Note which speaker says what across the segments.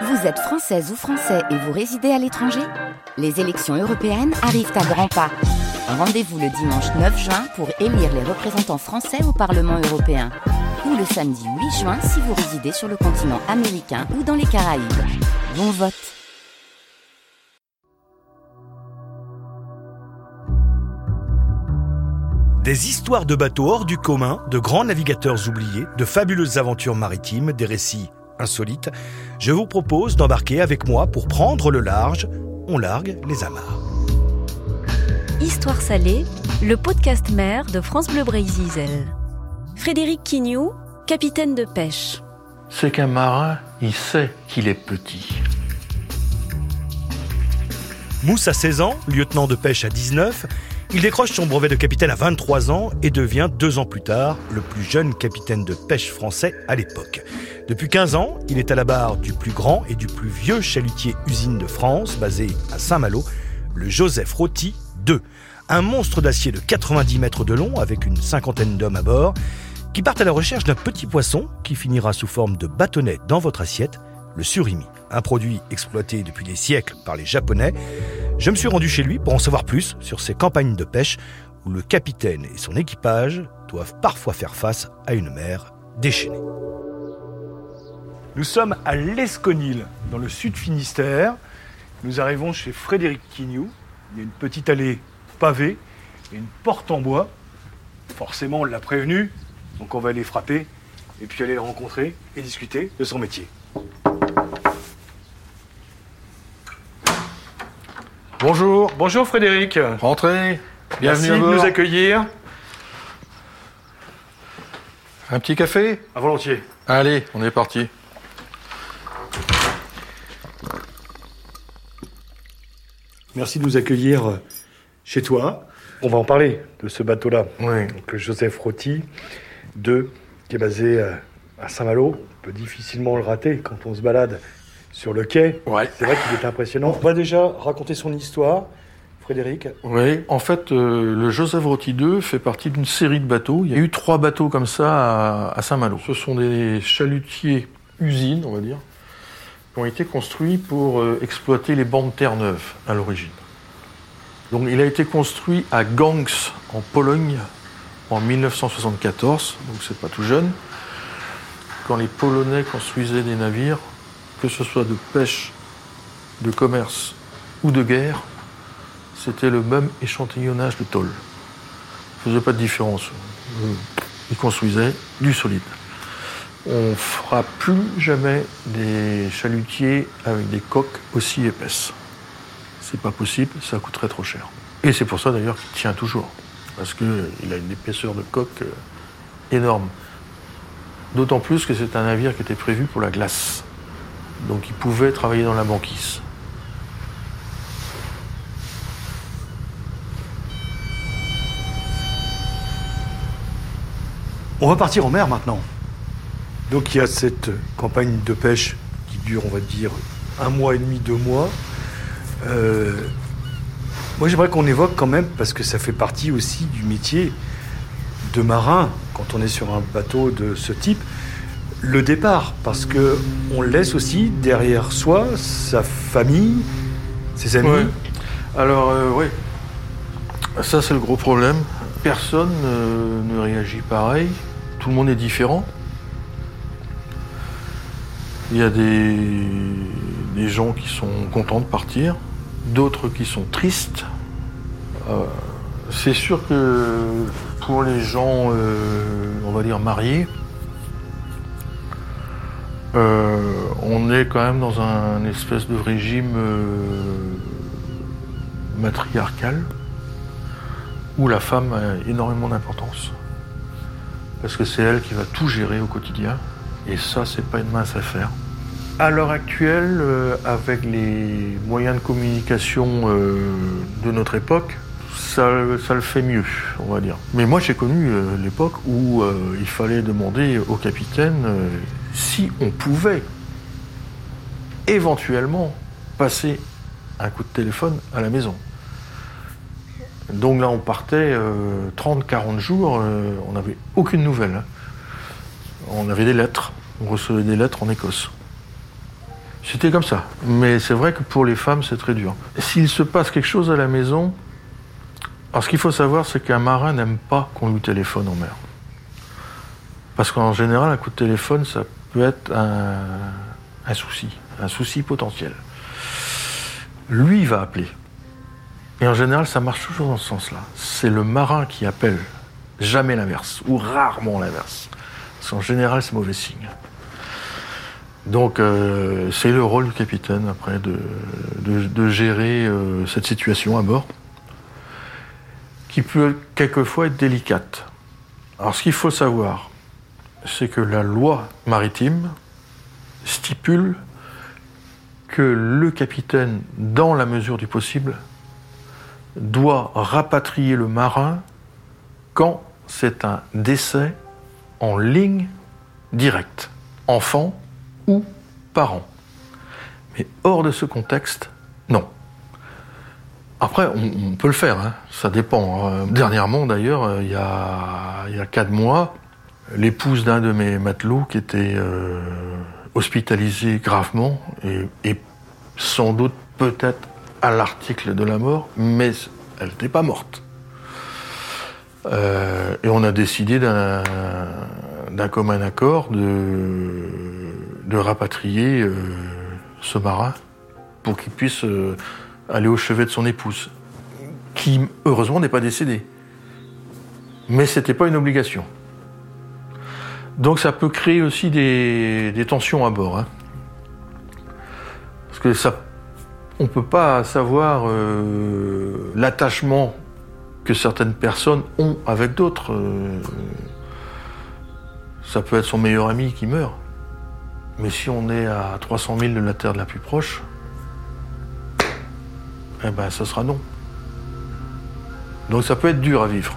Speaker 1: Vous êtes française ou français et vous résidez à l'étranger Les élections européennes arrivent à grands pas. Rendez-vous le dimanche 9 juin pour élire les représentants français au Parlement européen. Ou le samedi 8 juin si vous résidez sur le continent américain ou dans les Caraïbes. Bon vote
Speaker 2: Des histoires de bateaux hors du commun, de grands navigateurs oubliés, de fabuleuses aventures maritimes, des récits insolites. Je vous propose d'embarquer avec moi pour prendre le large. On largue les amarres.
Speaker 3: Histoire salée, le podcast mer de France Bleu Brésil. Frédéric Quignou, capitaine de pêche.
Speaker 4: C'est qu'un marin, il sait qu'il est petit.
Speaker 2: Mousse a 16 ans, lieutenant de pêche à 19. Il décroche son brevet de capitaine à 23 ans et devient deux ans plus tard le plus jeune capitaine de pêche français à l'époque. Depuis 15 ans, il est à la barre du plus grand et du plus vieux chalutier usine de France, basé à Saint-Malo, le Joseph Roty II. Un monstre d'acier de 90 mètres de long avec une cinquantaine d'hommes à bord qui partent à la recherche d'un petit poisson qui finira sous forme de bâtonnet dans votre assiette, le surimi, un produit exploité depuis des siècles par les Japonais. Je me suis rendu chez lui pour en savoir plus sur ces campagnes de pêche où le capitaine et son équipage doivent parfois faire face à une mer déchaînée. Nous sommes à l'Esconil, dans le sud Finistère. Nous arrivons chez Frédéric Quignou. Il y a une petite allée pavée et une porte en bois. Forcément, on l'a prévenu, donc on va aller frapper et puis aller le rencontrer et discuter de son métier.
Speaker 4: Bonjour,
Speaker 2: Bonjour Frédéric.
Speaker 4: rentrez.
Speaker 2: Merci
Speaker 4: Bienvenue à
Speaker 2: de
Speaker 4: bord.
Speaker 2: nous accueillir.
Speaker 4: Un petit café?
Speaker 2: À volontiers.
Speaker 4: Allez, on est parti.
Speaker 2: Merci de nous accueillir euh, chez toi. On va en parler de ce bateau-là.
Speaker 4: Oui.
Speaker 2: Donc, le Joseph Roty, 2, qui est basé euh, à Saint-Malo. On peut difficilement le rater quand on se balade sur le quai.
Speaker 4: Ouais.
Speaker 2: C'est vrai qu'il est impressionnant. On va déjà raconter son histoire, Frédéric.
Speaker 4: Oui, en fait, euh, le Joseph Roty II fait partie d'une série de bateaux. Il y a eu trois bateaux comme ça à, à Saint-Malo. Ce sont des chalutiers usines, on va dire, qui ont été construits pour euh, exploiter les bancs de terre neuve à l'origine. Donc, il a été construit à Gans, en Pologne, en 1974, donc c'est pas tout jeune. Quand les Polonais construisaient des navires, que ce soit de pêche, de commerce ou de guerre, c'était le même échantillonnage de tôle. Il ne faisait pas de différence. Euh, Ils construisaient du solide. On fera plus jamais des chalutiers avec des coques aussi épaisses. C'est pas possible, ça coûterait trop cher. Et c'est pour ça d'ailleurs qu'il tient toujours. Parce qu'il a une épaisseur de coque euh, énorme. D'autant plus que c'est un navire qui était prévu pour la glace. Donc il pouvait travailler dans la banquise.
Speaker 2: On va partir en mer maintenant. Donc il y a cette campagne de pêche qui dure, on va dire, un mois et demi, deux mois. Euh, moi j'aimerais qu'on évoque quand même, parce que ça fait partie aussi du métier de marin, quand on est sur un bateau de ce type, le départ, parce que on laisse aussi derrière soi sa famille, ses amis.
Speaker 4: Alors, euh, oui. Ça, c'est le gros problème. Personne euh, ne réagit pareil. Tout le monde est différent. Il y a des, gens qui sont contents de partir, d'autres qui sont tristes. Euh, c'est sûr que pour les gens, on va dire mariés, euh, on est quand même dans un espèce de régime euh, matriarcal où la femme a énormément d'importance. Parce que c'est elle qui va tout gérer au quotidien. Et ça, c'est pas une mince affaire. À l'heure actuelle, euh, avec les moyens de communication de notre époque, ça, ça le fait mieux, on va dire. Mais moi, j'ai connu l'époque où il fallait demander au capitaine si on pouvait éventuellement passer un coup de téléphone à la maison. Donc là, on partait 30-40 jours, euh, on n'avait aucune nouvelle. hein. On avait des lettres, on recevait des lettres en Écosse. C'était comme ça. Mais c'est vrai que pour les femmes, c'est très dur. S'il se passe quelque chose à la maison, alors ce qu'il faut savoir, c'est qu'un marin n'aime pas qu'on lui téléphone en mer. Parce qu'en général, un coup de téléphone, ça peut être un, souci, un souci potentiel. Lui, va appeler. Et en général, ça marche toujours dans ce sens-là. C'est le marin qui appelle, jamais l'inverse, ou rarement l'inverse. Parce qu'en général, c'est mauvais signe. Donc, euh, c'est le rôle du capitaine, après, de gérer euh, cette situation à bord, qui peut quelquefois être délicate. Alors, ce qu'il faut savoir, c'est que la loi maritime stipule que le capitaine, dans la mesure du possible, doit rapatrier le marin quand c'est un décès en ligne directe, enfant ou parent. Mais hors de ce contexte, non. Après, on, peut le faire, hein, ça dépend. hein. Dernièrement, d'ailleurs, euh, il y a quatre mois, l'épouse d'un de mes matelots qui était euh, hospitalisée gravement et, sans doute peut-être à l'article de la mort, mais elle n'était pas morte. Euh, et on a décidé d'un commun accord de, rapatrier euh, ce marin pour qu'il puisse euh, aller au chevet de son épouse, qui heureusement n'est pas décédée. Mais c'était pas une obligation. Donc ça peut créer aussi des, tensions à bord. hein. Parce que ça, on peut pas savoir euh, l'attachement que certaines personnes ont avec d'autres. euh, ça peut être son meilleur ami qui meurt. Mais si on est à 300 000 de la terre la plus proche, eh ben ça sera non. Donc ça peut être dur à vivre.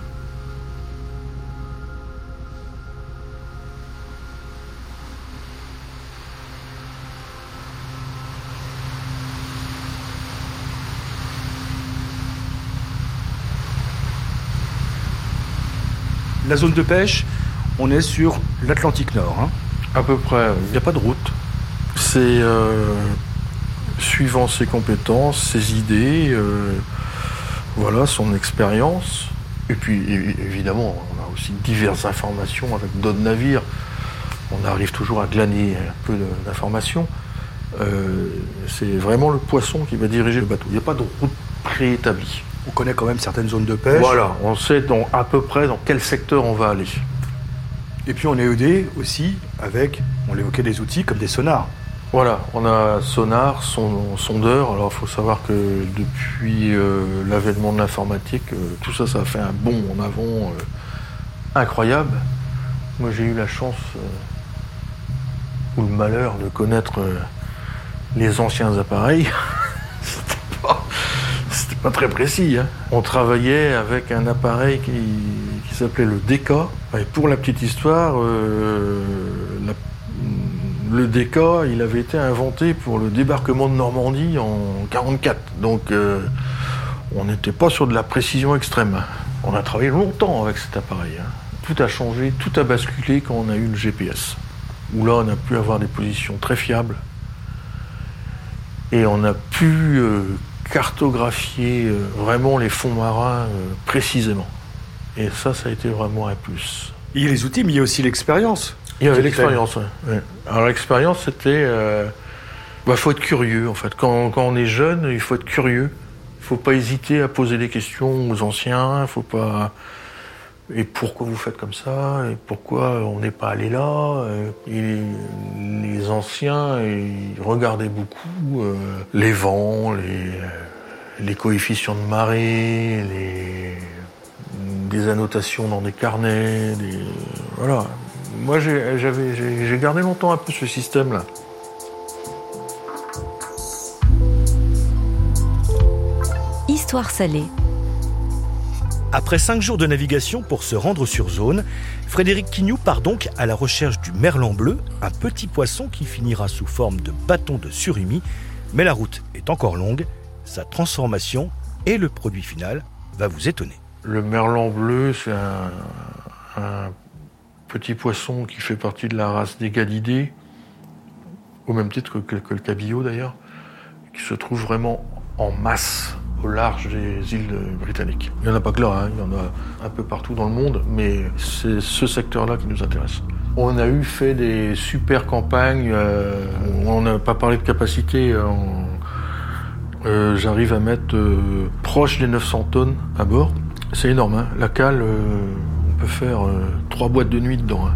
Speaker 2: La zone de pêche, on est sur l'Atlantique Nord. hein.
Speaker 4: À peu près, il n'y a pas de route. C'est euh, suivant ses compétences, ses idées, euh, voilà, son expérience. Et puis évidemment, on a aussi diverses informations avec d'autres navires. On arrive toujours à glaner un peu d'informations. Euh, c'est vraiment le poisson qui va diriger le bateau. Il n'y a pas de route préétablie.
Speaker 2: On connaît quand même certaines zones de pêche.
Speaker 4: Voilà, on sait dans- à peu près dans quel secteur on va aller.
Speaker 2: Et puis on est aidé aussi avec, on l'évoquait, des outils comme des sonars.
Speaker 4: Voilà, on a sonar, son, sondeur. Alors, il faut savoir que depuis euh, l'avènement de l'informatique, euh, tout ça, ça a fait un bond en avant euh, incroyable. Moi, j'ai eu la chance ou le malheur de connaître les anciens appareils. Très précis. hein. On travaillait avec un appareil qui, s'appelait le DK. Et pour la petite histoire, euh, le DK, il avait été inventé pour le débarquement de Normandie en 44. Donc, euh, on n'était pas sur de la précision extrême. On a travaillé longtemps avec cet appareil. hein. Tout a changé, tout a basculé quand on a eu le GPS. Où là, on a pu avoir des positions très fiables. Et on a pu euh, cartographier euh, vraiment les fonds marins euh, précisément. Et ça, ça a été vraiment un plus.
Speaker 2: Il y a les outils, mais il y a aussi l'expérience.
Speaker 4: Il y avait l'expérience, ouais. Alors l'expérience, c'était... euh, bah, faut être curieux, en fait. Quand, quand on est jeune, il faut être curieux. Il faut pas hésiter à poser des questions aux anciens. Il faut pas... Et pourquoi vous faites comme ça? Et pourquoi on n'est pas allé là? Et les anciens, ils regardaient beaucoup euh, les vents, les, les coefficients de marée, les, des annotations dans des carnets, des, voilà. Moi, j'ai gardé longtemps un peu ce système-là.
Speaker 3: Histoire salée.
Speaker 2: Après cinq jours de navigation pour se rendre sur zone, Frédéric Quignou part donc à la recherche du merlan bleu, un petit poisson qui finira sous forme de bâton de surimi. Mais la route est encore longue, sa transformation et le produit final va vous étonner.
Speaker 4: Le merlan bleu, c'est un, petit poisson qui fait partie de la race des galidés. au même titre que le cabillaud d'ailleurs, qui se trouve vraiment en masse large des îles britanniques. Il n'y en a pas que là, hein, il y en a un peu partout dans le monde, mais c'est ce secteur-là qui nous intéresse. On a eu fait des super campagnes, euh, on n'a pas parlé de capacité, euh, euh, j'arrive à mettre proche des 900 tonnes à bord. C'est énorme, hein. la cale, on peut faire trois boîtes de nuit dedans. Hein.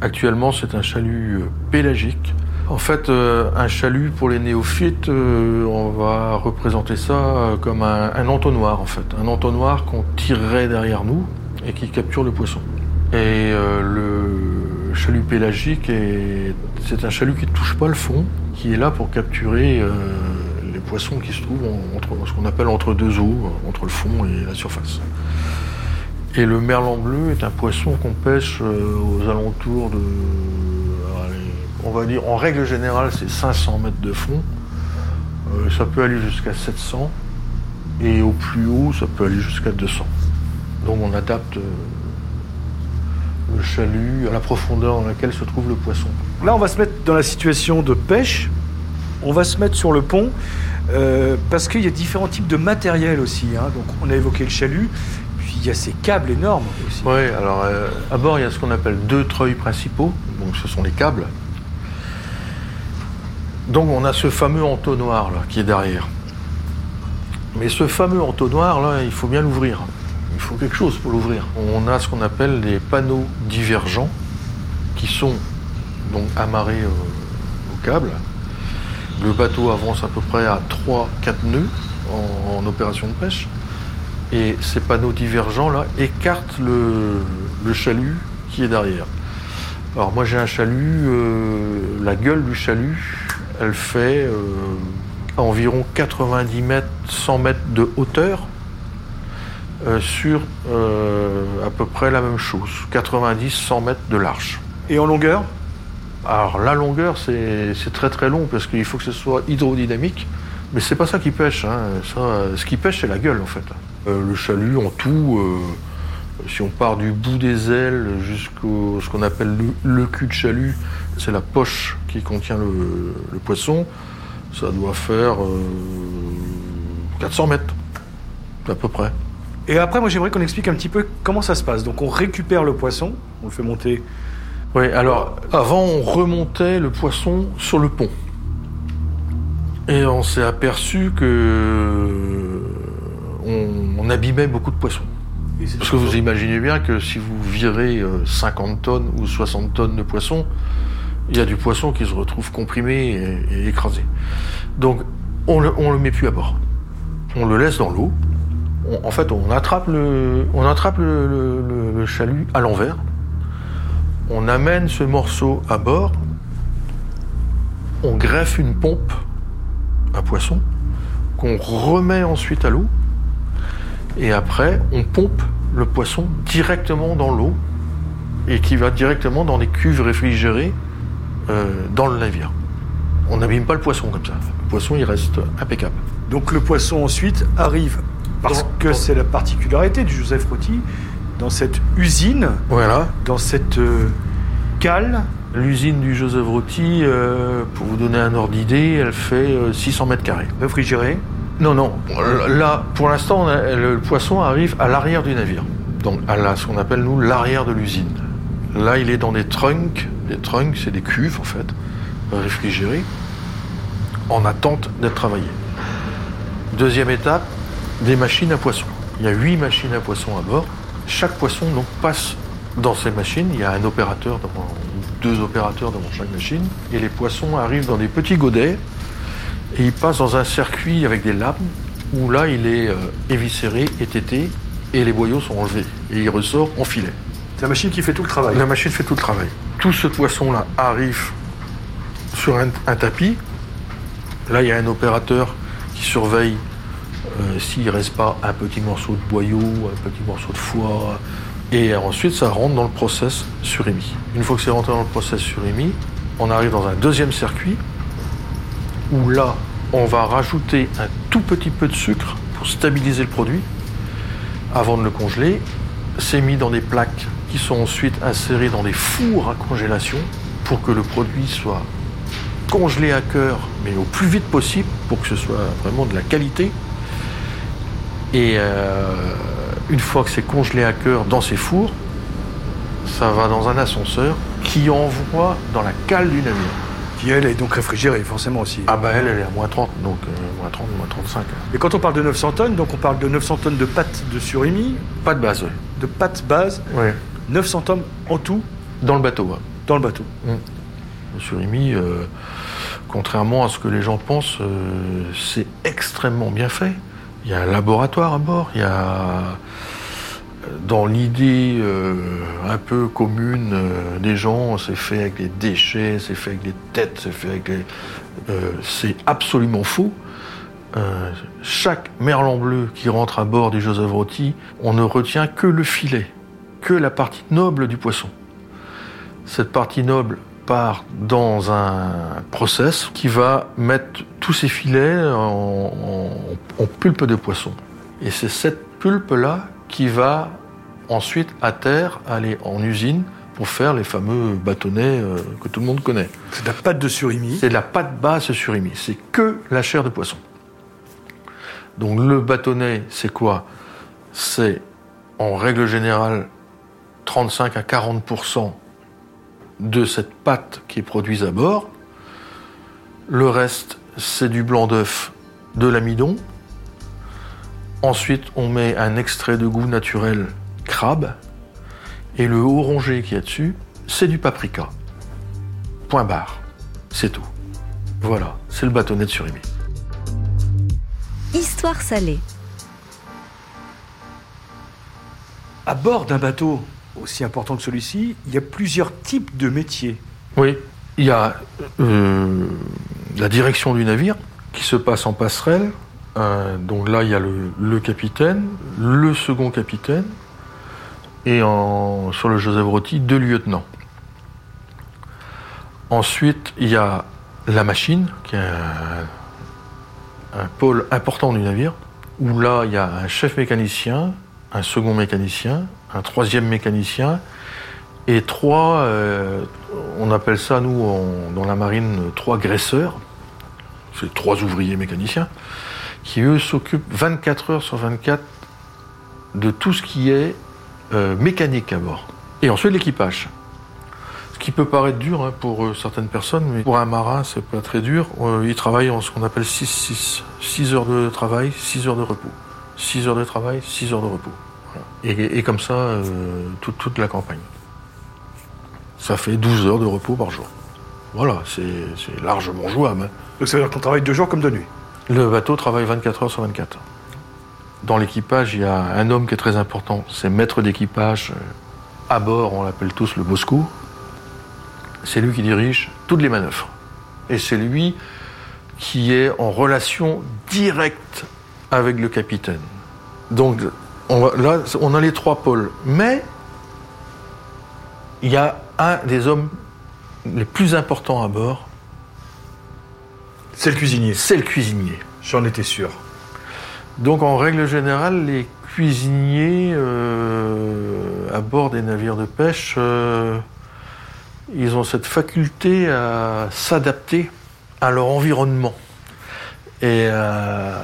Speaker 4: Actuellement, c'est un chalut pélagique en fait, euh, un chalut pour les néophytes, euh, on va représenter ça euh, comme un, entonnoir en fait, un entonnoir qu'on tirerait derrière nous et qui capture le poisson. Et le chalut pélagique, c'est un chalut qui ne touche pas le fond, qui est là pour capturer les poissons qui se trouvent entre ce qu'on appelle entre deux eaux, entre le fond et la surface. Et le merlan bleu est un poisson qu'on pêche aux alentours de on va dire, en règle générale, c'est 500 mètres de fond. Euh, ça peut aller jusqu'à 700. Et au plus haut, ça peut aller jusqu'à 200. Donc on adapte euh, le chalut à la profondeur dans laquelle se trouve le poisson.
Speaker 2: Là, on va se mettre dans la situation de pêche. On va se mettre sur le pont euh, parce qu'il y a différents types de matériel aussi. Hein. Donc on a évoqué le chalut, puis il y a ces câbles énormes aussi.
Speaker 4: Oui, alors à bord, il y a ce qu'on appelle deux treuils principaux. Donc ce sont les câbles donc on a ce fameux entonnoir là qui est derrière. Mais ce fameux entonnoir là, il faut bien l'ouvrir. Il faut quelque chose pour l'ouvrir. On a ce qu'on appelle des panneaux divergents qui sont donc amarrés au câble. Le bateau avance à peu près à 3-4 nœuds en, opération de pêche. Et ces panneaux divergents là écartent le, chalut qui est derrière. Alors moi j'ai un chalut, euh, la gueule du chalut, elle fait euh, environ 90 mètres, 100 mètres de hauteur euh, sur euh, à peu près la même chose, 90-100 mètres de large.
Speaker 2: Et en longueur?
Speaker 4: Alors la longueur, c'est très très long parce qu'il faut que ce soit hydrodynamique. Mais c'est pas ça qui pêche. Hein. ce qui pêche, c'est la gueule en fait. le chalut en tout, si on part du bout des ailes jusqu'au ce qu'on appelle le, cul de chalut, c'est la poche qui contient le, poisson. Ça doit faire 400 euh, mètres, à peu près.
Speaker 2: Et après, moi, j'aimerais qu'on explique un petit peu comment ça se passe. Donc, on récupère le poisson, on le fait monter.
Speaker 4: Oui, alors, avant, on remontait le poisson sur le pont. Et on s'est aperçu que on abîmait beaucoup de poissons. Parce que vous imaginez bien que si vous virez 50 euh, tonnes ou 60 tonnes de poisson, il y a du poisson qui se retrouve comprimé et, écrasé. Donc on le, le met plus à bord. On le laisse dans l'eau. en fait, on attrape le, on attrape le, chalut à l'envers. On amène ce morceau à bord. On greffe une pompe à poisson qu'on remet ensuite à l'eau et après, on pompe le poisson directement dans l'eau et qui va directement dans les cuves réfrigérées euh, dans le navire. On n'abîme pas le poisson comme ça. Le poisson, il reste impeccable.
Speaker 2: Donc le poisson ensuite arrive, parce que c'est la particularité du Joseph Roti, dans cette usine,
Speaker 4: voilà.
Speaker 2: dans cette euh, cale.
Speaker 4: L'usine du Joseph Roti, euh, pour vous donner un ordre d'idée, elle fait 600 mètres carrés.
Speaker 2: Réfrigérée
Speaker 4: non, non. Là, pour l'instant, le poisson arrive à l'arrière du navire. Donc, à ce qu'on appelle, nous, l'arrière de l'usine. Là, il est dans des trunks. Des trunks, c'est des cuves, en fait, réfrigérées, en attente d'être travaillées. Deuxième étape, des machines à poisson. Il y a huit machines à poisson à bord. Chaque poisson donc, passe dans ces machines. Il y a un opérateur, deux opérateurs devant chaque machine. Et les poissons arrivent dans des petits godets et il passe dans un circuit avec des lames où là il est euh, éviscéré, étêté et les boyaux sont enlevés et il ressort en filet.
Speaker 2: C'est la machine qui fait tout le travail.
Speaker 4: La machine fait tout le travail. Tout ce poisson-là arrive sur un, tapis. Là, il y a un opérateur qui surveille euh, s'il ne reste pas un petit morceau de boyau, un petit morceau de foie. Et ensuite, ça rentre dans le process surémis. Une fois que c'est rentré dans le process surémis, on arrive dans un deuxième circuit où là, on va rajouter un tout petit peu de sucre pour stabiliser le produit avant de le congeler. C'est mis dans des plaques qui sont ensuite insérées dans des fours à congélation pour que le produit soit congeler à cœur, mais au plus vite possible, pour que ce soit vraiment de la qualité. Et euh, une fois que c'est congelé à cœur dans ces fours, ça va dans un ascenseur qui envoie dans la cale du navire.
Speaker 2: Qui, elle, est donc réfrigérée, forcément aussi.
Speaker 4: Ah bah elle, elle est à moins 30, donc euh, moins 30, moins 35.
Speaker 2: Et quand on parle de 900 tonnes, donc on parle de 900 tonnes de pâtes de surimi,
Speaker 4: Pas de base, ouais.
Speaker 2: de pâtes base,
Speaker 4: Ouais.
Speaker 2: 900 tonnes en tout
Speaker 4: Dans le bateau, ouais.
Speaker 2: dans le bateau.
Speaker 4: Le surimi, euh, contrairement à ce que les gens pensent, euh, c'est extrêmement bien fait. Il y a un laboratoire à bord, il y a dans l'idée euh, un peu commune euh, des gens, c'est fait avec des déchets, c'est fait avec des têtes, c'est fait avec des... euh, c'est absolument faux. Euh, chaque merlan bleu qui rentre à bord du Joseph Roti, on ne retient que le filet, que la partie noble du poisson. Cette partie noble part dans un process qui va mettre tous ces filets en pulpe de poisson. Et c'est cette pulpe-là qui va ensuite à terre aller en usine pour faire les fameux bâtonnets euh, que tout le monde connaît.
Speaker 2: C'est de la pâte de surimi.
Speaker 4: C'est de la pâte basse surimi. C'est que la chair de poisson. Donc le bâtonnet, c'est quoi? C'est en règle générale 35 à 40% de cette pâte qui est produite à bord. Le reste, c'est du blanc d'œuf, de l'amidon. Ensuite, on met un extrait de goût naturel crabe. Et le orangé qui est dessus, c'est du paprika. Point barre. C'est tout. Voilà, c'est le bâtonnet de surimi.
Speaker 3: Histoire salée.
Speaker 2: À bord d'un bateau aussi important que celui-ci, il y a plusieurs types de métiers.
Speaker 4: Oui, il y a euh, la direction du navire qui se passe en passerelle. Euh, donc là, il y a le, le capitaine, le second capitaine, et sur le Joseph Roti, deux lieutenants. Ensuite, il y a la machine, qui est un, pôle important du navire, où là, il y a un chef mécanicien, un second mécanicien, un troisième mécanicien, et trois, euh, on appelle ça, nous, dans la marine, trois graisseurs. C'est trois ouvriers mécaniciens, qui, eux, s'occupent 24 heures sur 24 de tout ce qui est euh, mécanique à bord. Et ensuite, l'équipage. Ce qui peut paraître dur hein, pour euh, certaines personnes, mais pour un marin, c'est pas très dur. Euh, il travaille en ce qu'on appelle 6-6. 6 heures de travail, 6 heures de repos. 6 heures de travail, 6 heures de repos. Voilà. Et, et comme ça, euh, toute- toute la campagne. Ça fait 12 heures de repos par jour. Voilà, c'est c'est largement jouable. hein.
Speaker 2: Donc ça veut dire qu'on travaille deux jours comme de nuit.
Speaker 4: Le bateau travaille 24 heures sur 24. Dans l'équipage, il y a un homme qui est très important, c'est maître d'équipage. euh, À bord, on l'appelle tous le Bosco. C'est lui qui dirige toutes les manœuvres. Et c'est lui qui est en relation directe avec le capitaine. Donc on va- là, on a les trois pôles. Mais il y a un des hommes les plus importants à bord,
Speaker 2: C'est le cuisinier.
Speaker 4: c'est le cuisinier.
Speaker 2: J'en étais sûr.
Speaker 4: Donc en règle générale, les cuisiniers euh, à bord des navires de pêche, euh, ils ont cette faculté à s'adapter à leur environnement. Et euh,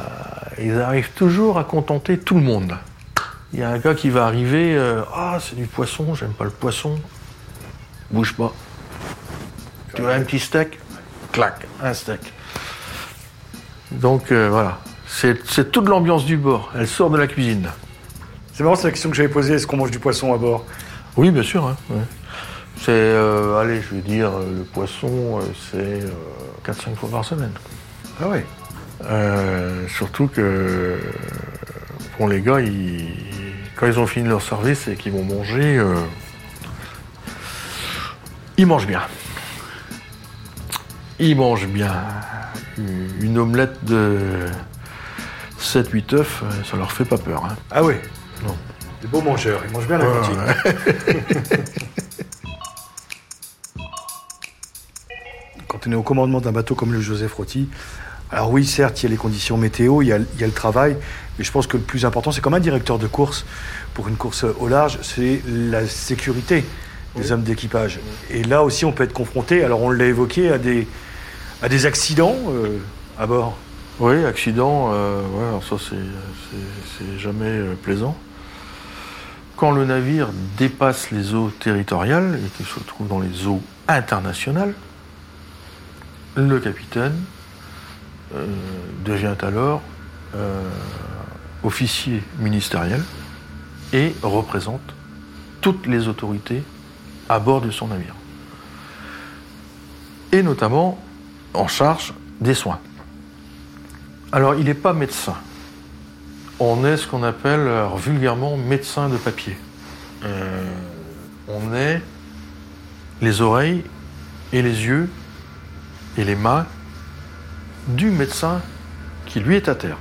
Speaker 4: ils arrivent toujours à contenter tout le monde. Il y a un gars qui va arriver, ah c'est du poisson, j'aime pas le poisson, bouge pas. Tu veux un petit steak? Clac, un steak. Donc voilà, c'est toute l'ambiance du bord. Elle sort de la cuisine.
Speaker 2: C'est marrant, c'est la question que j'avais posée. Est-ce qu'on mange du poisson à bord?
Speaker 4: Oui, bien sûr. hein, ouais. C'est, euh, allez, je veux dire, euh, le poisson, euh, c'est 4-5 fois par semaine.
Speaker 2: Ah ouais?
Speaker 4: Euh, surtout que, bon, les gars, ils- quand ils ont fini leur service et qu'ils vont manger, ils mangent bien. Ils mangent bien. Une omelette de 7-8 œufs, euh, ça leur fait pas peur. hein.
Speaker 2: Ah ouais.
Speaker 4: Non.
Speaker 2: Des beaux mangeurs. Ils mangent bien la cantine. Quand on est au commandement d'un bateau comme le Joseph Roti, alors oui, certes, il y a les conditions météo, il y a, il y a le travail, mais je pense que le plus important, c'est comme un directeur de course pour une course au large, c'est la sécurité des hommes d'équipage. Et là aussi, on peut être confronté, alors on l'a évoqué, à des, à des accidents euh, à bord
Speaker 4: Oui, accident, euh, ça c'est jamais euh, plaisant. Quand le navire dépasse les eaux territoriales et qu'il se trouve dans les eaux internationales, le capitaine devient alors officier ministériel et représente toutes les autorités à bord de son navire. Et notamment en charge des soins. Alors, il n'est pas médecin. On est ce qu'on appelle vulgairement médecin de papier. Euh, on est les oreilles et les yeux et les mains du médecin qui lui est à terre.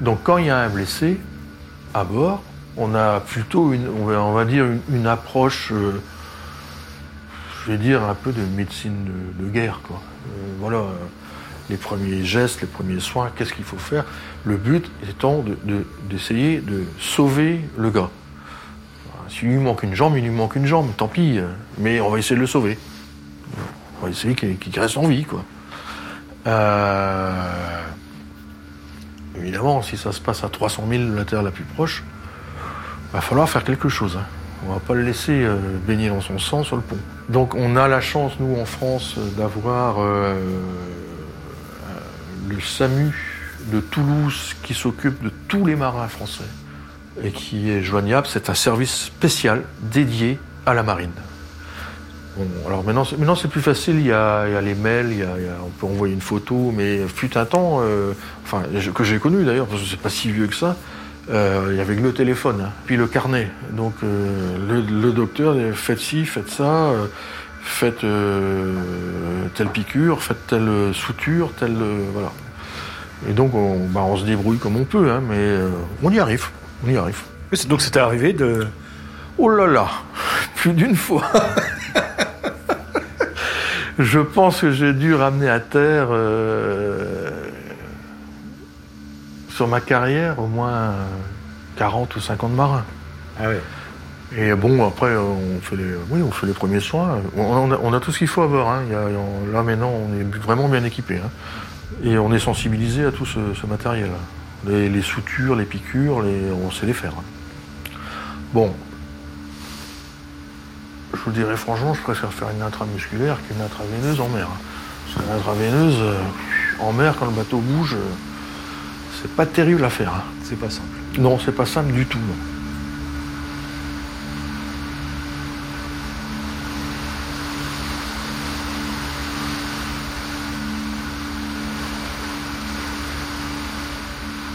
Speaker 4: Donc quand il y a un blessé à bord, on a plutôt une, on va, dire une, approche, euh, je vais dire un peu de médecine de, guerre. Euh, voilà, les premiers gestes, les premiers soins, qu'est-ce qu'il faut faire? Le but étant d'essayer de, sauver le gars. S'il lui manque une jambe, il lui manque une jambe, tant pis, mais on va essayer de le sauver. On va essayer qu'il reste en vie, quoi. évidemment, si ça se passe à 300 000 de la Terre la plus proche, va falloir faire quelque chose. Hein. On va pas le laisser euh, baigner dans son sang sur le pont. Donc on a la chance, nous, en France, d'avoir euh, le SAMU de Toulouse qui s'occupe de tous les marins français et qui est joignable. C'est un service spécial dédié à la marine. Alors maintenant, maintenant c'est plus facile, il y, a, les mails, on peut envoyer une photo, mais fut un temps, euh, enfin, que j'ai connu d'ailleurs, parce que c'est pas si vieux que ça, euh, il y avait le téléphone, hein, puis le carnet. Donc euh, le, docteur, faites ci, faites ça, euh, faites telle piqûre, faites telle suture, telle voilà. Et donc on, bah, on, se débrouille comme on peut, hein, mais on y arrive, on y arrive.
Speaker 2: Donc c'était arrivé de...
Speaker 4: Oh là là, plus d'une fois. Je pense que j'ai dû ramener à terre sur ma carrière, au moins 40 ou 50 marins.
Speaker 2: Ah ouais.
Speaker 4: Et bon, après, on fait les, oui, on fait les premiers soins. On a, tout ce qu'il faut avoir. Hein. là, maintenant, on est vraiment bien équipé. Hein. Et on est sensibilisé à tout ce, matériel. Les, soutures, les piqûres, les, on sait les faire. Hein. Bon. Je vous dirais franchement, je préfère faire une intramusculaire qu'une intraveineuse en mer. Parce qu'une intraveineuse, euh, en mer, quand le bateau bouge, c'est pas terrible à faire.
Speaker 2: C'est pas simple.
Speaker 4: Non, c'est pas simple du tout.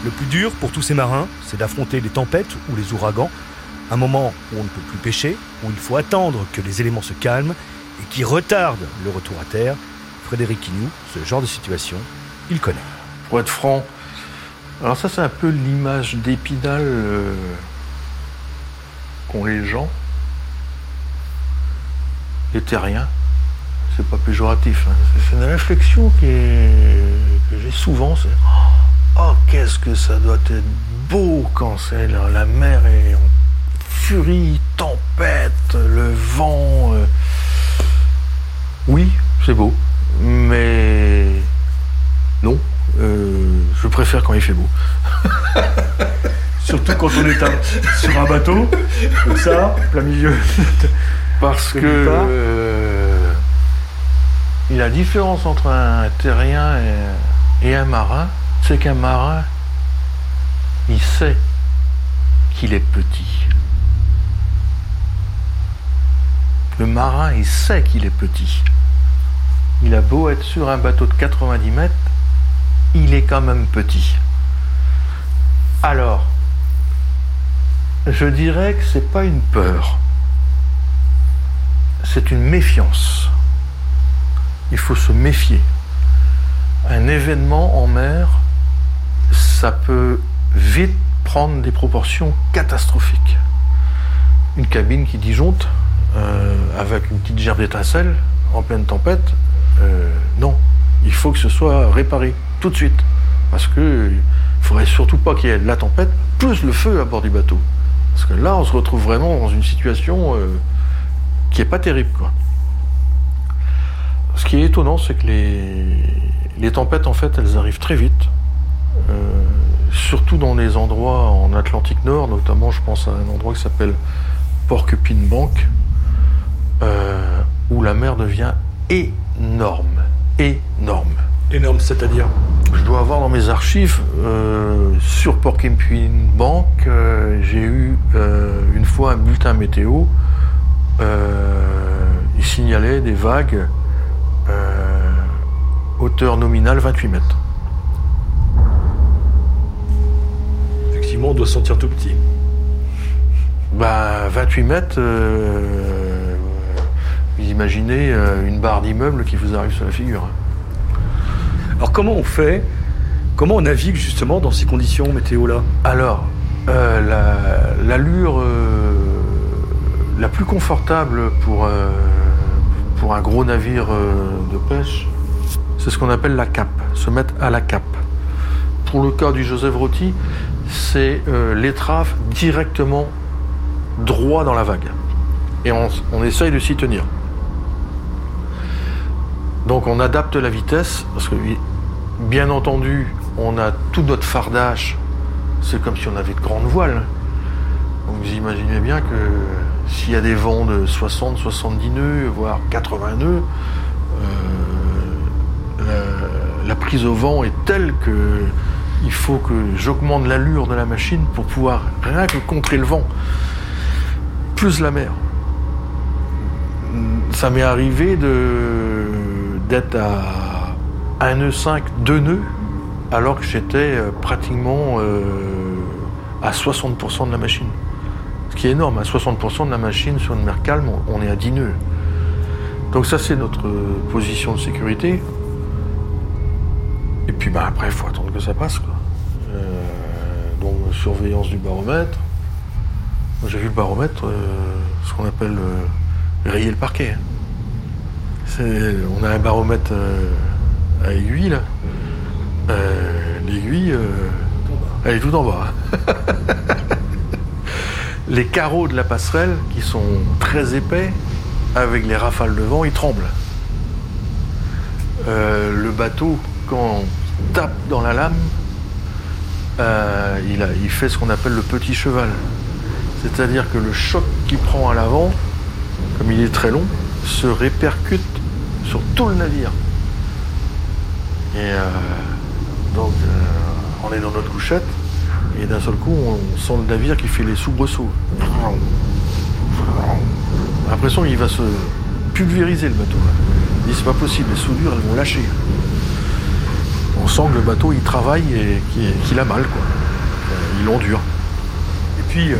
Speaker 2: Le plus dur pour tous ces marins, c'est d'affronter les tempêtes ou les ouragans, un moment où on ne peut plus pêcher, où il faut attendre que les éléments se calment et qui retarde le retour à terre. Frédéric Quignou, ce genre de situation, il connaît.
Speaker 4: Pour être franc, alors ça c'est un peu l'image d'épinal euh, qu'ont les gens. Les terriens. C'est pas péjoratif. Hein. C'est une réflexion que j'ai souvent. Oh qu'est-ce que ça doit être beau quand c'est la, mer est en furie, tempête, le vent. Euh. Oui, c'est beau. Mais non, euh, je préfère quand il fait beau.
Speaker 2: Surtout quand on est sur un bateau, comme ça, plein milieu.
Speaker 4: Parce que euh, la différence entre un terrien et, un marin, c'est qu'un marin, il sait qu'il est petit. Le marin, il sait qu'il est petit. Il a beau être sur un bateau de 90 mètres, il est quand même petit. Alors, je dirais que c'est pas une peur, c'est une méfiance. Il faut se méfier. Un événement en mer, ça peut vite prendre des proportions catastrophiques. Une cabine qui disjoncte euh, avec une petite gerbe d'étincelle en pleine tempête, euh, non, il faut que ce soit réparé tout de suite. Parce que il faudrait surtout pas qu'il y ait la tempête, plus le feu à bord du bateau. Parce que là, on se retrouve vraiment dans une situation euh, qui est pas terrible. Quoi. Ce qui est étonnant, c'est que les, les tempêtes, en fait, elles arrivent très vite. Surtout dans les endroits en Atlantique Nord, notamment, je pense à un endroit qui s'appelle Porcupine Bank, euh, où la mer devient énorme. Énorme.
Speaker 2: Énorme, c'est-à-dire
Speaker 4: Je dois avoir dans mes archives, euh, sur Porcupine Bank, euh, j'ai eu euh, une fois un bulletin météo. Il signalait des vagues hauteur nominale 28 mètres.
Speaker 2: Effectivement, on doit se sentir tout petit.
Speaker 4: Bah, 28 mètres, euh, vous imaginez euh, une barre d'immeuble qui vous arrive sur la figure.
Speaker 2: Alors comment on fait Comment on navigue justement dans ces conditions météo-là?
Speaker 4: Alors, euh, la- l'allure euh, la plus confortable pour, euh, pour un gros navire euh, de pêche, c'est ce qu'on appelle la cape, se mettre à la cape. Pour le cas du Joseph Rotti, c'est euh, l'étrave directement droit dans la vague. Et on, essaye de s'y tenir. Donc on adapte la vitesse, parce que bien entendu, on a tout notre fardage c'est comme si on avait de grandes voiles. Donc vous imaginez bien que s'il y a des vents de 60, 70 nœuds, voire 80 nœuds, euh, la prise au vent est telle que il faut que j'augmente l'allure de la machine pour pouvoir rien que contrer le vent, plus la mer. Ça m'est arrivé d'être à un nœud 5, deux nœuds, alors que j'étais euh, pratiquement euh, à 60% de la machine. Ce qui est énorme, à 60% de la machine sur une mer calme, on on est à 10 nœuds. Donc ça c'est notre euh, position de sécurité. Puis bah, après, il faut attendre que ça passe. Quoi. Euh, donc surveillance du baromètre. J'ai vu le baromètre, euh, ce qu'on appelle euh, rayer le parquet. C'est- On a un baromètre à aiguille là. L'aiguille, elle est tout en bas. les carreaux de la passerelle, qui sont très épais, avec les rafales de vent, ils tremblent. Le bateau, quand tape dans la lame, euh, il, a- fait ce qu'on appelle le petit cheval. C'est-à-dire que le choc qu'il prend à l'avant, comme il est très long, se répercute sur tout le navire. Et euh, donc, euh, on est dans notre couchette, et d'un seul coup, on sent le navire qui fait les soubresauts. L'impression qu'il va se pulvériser le bateau. Il dit, c'est pas possible, les soudures, elles vont lâcher. On sent que le bateau, il travaille et qu'il a mal, quoi. Euh, Il endure.
Speaker 2: Et puis, euh,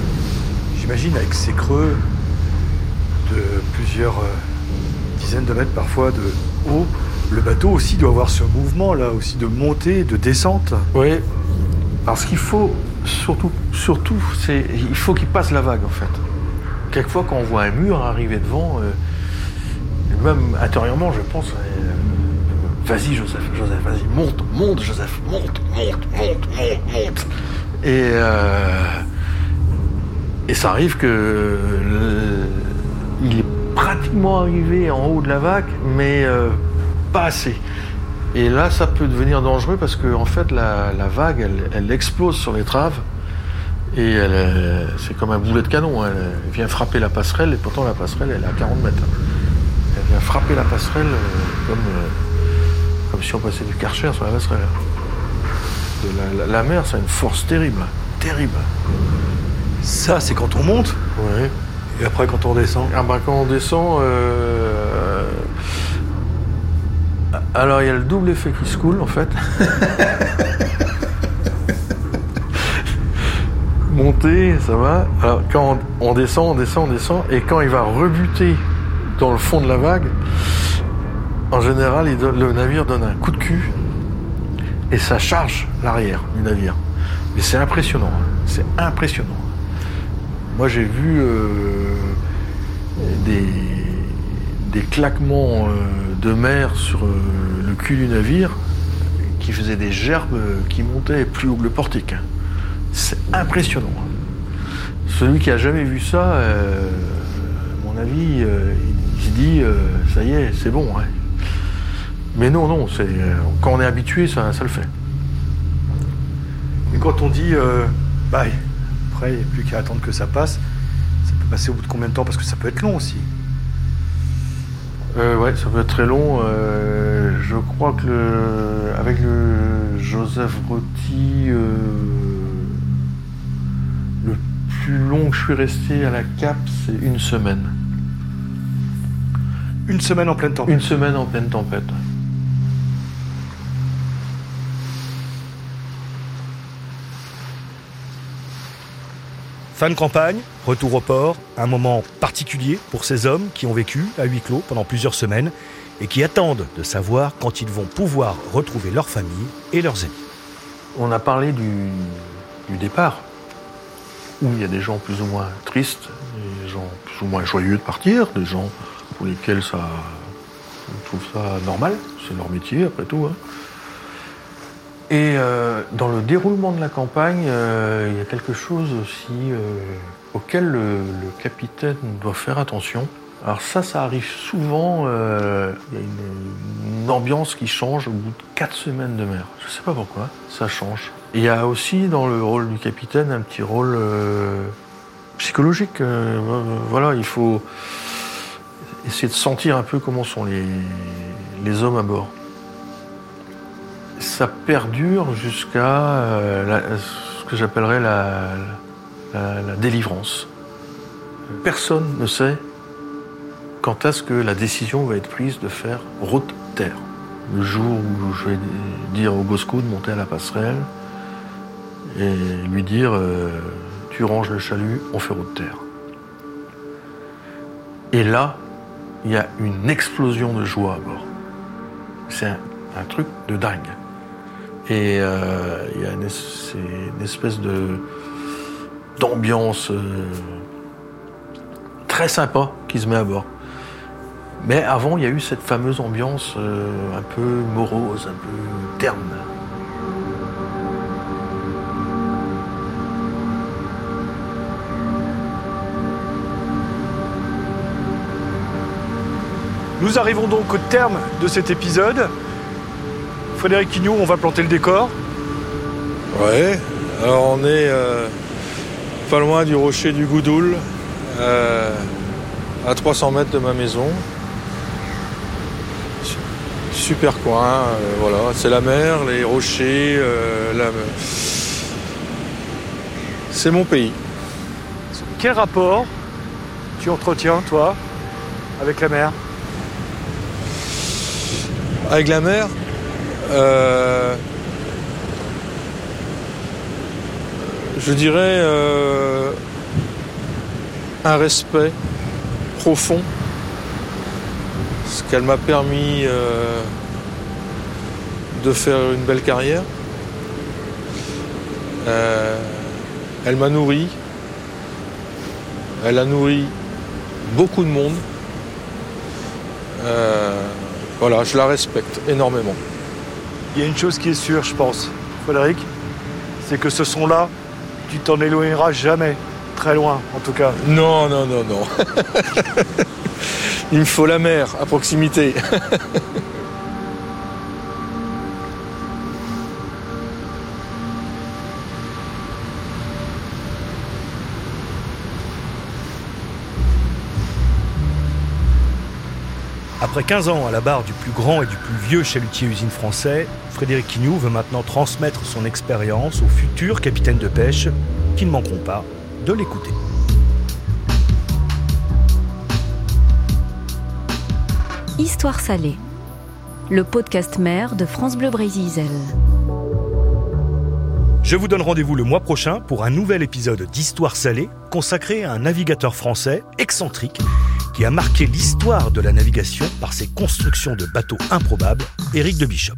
Speaker 2: j'imagine avec ces creux de plusieurs euh, dizaines de mètres parfois de haut, le bateau aussi doit avoir ce mouvement là aussi de montée, de descente.
Speaker 4: Oui. Alors ce qu'il faut surtout, surtout, c'est il faut qu'il passe la vague en fait. Quelquefois quand on voit un mur arriver devant, euh, même intérieurement je pense, euh, vas-y Joseph, Joseph, vas-y, monte, monte Joseph, monte, monte, monte, monte, monte. Et, euh, et ça arrive que il est pratiquement arrivé en haut de la vague, mais euh, pas assez. Et là, ça peut devenir dangereux parce que en fait, la, vague, elle, explose sur l'étrave et euh, c'est comme un boulet de canon. Elle, elle vient frapper la passerelle et pourtant la passerelle, elle est à 40 mètres. Elle vient frapper la passerelle comme, comme si on passait du karcher sur la passerelle. La, la- la mer, ça a une force terrible, terrible.
Speaker 2: Ça, c'est quand on monte,
Speaker 4: Ouais.
Speaker 2: et après quand on descend.
Speaker 4: Ah bah, quand on descend, euh, alors il y a le double effet qui se coule en fait. Monter, ça va. Alors quand on, on descend, on descend, on descend, et quand il va rebuter dans le fond de la vague, en général, le navire donne un coup de cul et ça charge l'arrière du navire. Mais c'est impressionnant, hein. c'est impressionnant. Moi j'ai vu euh, des, claquements euh, de mer sur euh, le cul du navire qui faisaient des gerbes qui montaient plus haut que le portique. hein. C'est impressionnant. Celui qui a jamais vu ça, à mon avis, il se dit ça y est, c'est bon. hein. Mais non, non, c'est quand on est habitué, ça, ça le fait.
Speaker 2: Et quand on dit euh, bye, après, il n'y a plus qu'à attendre que ça passe, ça peut passer au bout de combien de temps? Parce que ça peut être long aussi.
Speaker 4: Euh, ouais, ça peut être très long. Euh, je crois que le, avec le Joseph Rotti, euh, le plus long que je suis resté à la Cap, c'est une semaine.
Speaker 2: Une semaine en pleine tempête.
Speaker 4: Une semaine en pleine tempête.
Speaker 2: Fin de campagne, retour au port, un moment particulier pour ces hommes qui ont vécu à huis clos pendant plusieurs semaines et qui attendent de savoir quand ils vont pouvoir retrouver leur famille et leurs amis.
Speaker 4: On a parlé du, départ, où il y a des gens plus ou moins tristes, des gens plus ou moins joyeux de partir, des gens pour lesquels ça, on trouve ça normal, c'est leur métier après tout. hein. Et euh, dans le déroulement de la campagne, euh, il y a quelque chose aussi euh, auquel le, capitaine doit faire attention. Alors ça, ça arrive souvent, il y a une, ambiance qui change au bout de quatre semaines de mer. Je ne sais pas pourquoi, ça change. Il y a aussi dans le rôle du capitaine un petit rôle psychologique. voilà, il faut essayer de sentir un peu comment sont les hommes à bord. Ça perdure jusqu'à euh, ce que j'appellerais la, délivrance. Personne ne sait quand est-ce que la décision va être prise de faire route terre. Le jour où je vais dire au Bosco de monter à la passerelle et lui dire euh, tu ranges le chalut, on fait route terre. Et là, il y a une explosion de joie à bord. C'est un truc de dingue. Et euh, il y a une, espèce de d'ambiance euh, très sympa qui se met à bord. Mais avant, il y a eu cette fameuse ambiance euh, un peu morose, un peu terne.
Speaker 2: Nous arrivons donc au terme de cet épisode. Frédéric Quignou, on va planter le décor.
Speaker 5: Ouais, alors on est euh, pas loin du rocher du Goudoul, euh, à 300 mètres de ma maison. Su- Super coin, euh, voilà, c'est la mer, les rochers, la... c'est mon pays.
Speaker 2: Quel rapport tu entretiens, toi, avec la mer?
Speaker 5: Avec la mer, euh, je dirais euh, un respect profond, ce qu'elle m'a permis euh, de faire une belle carrière. Elle m'a nourri, elle a nourri beaucoup de monde. Voilà, je la respecte énormément.
Speaker 2: Il y a une chose qui est sûre, je pense, Frédéric, c'est que ce son-là, tu t'en éloigneras jamais. Très loin, en tout cas.
Speaker 5: Non, non, non, non. Il me faut la mer à proximité.
Speaker 2: Après 15 ans à la barre du plus grand et du plus vieux chalutier usine français, Frédéric Quignou veut maintenant transmettre son expérience aux futurs capitaines de pêche qui ne manqueront pas de l'écouter.
Speaker 3: Histoire salée, le podcast mère de France Bleu Brésil.
Speaker 2: Je vous donne rendez-vous le mois prochain pour un nouvel épisode d'Histoire salée consacré à un navigateur français excentrique qui a marqué l'histoire de la navigation par ses constructions de bateaux improbables, Éric de Bishop.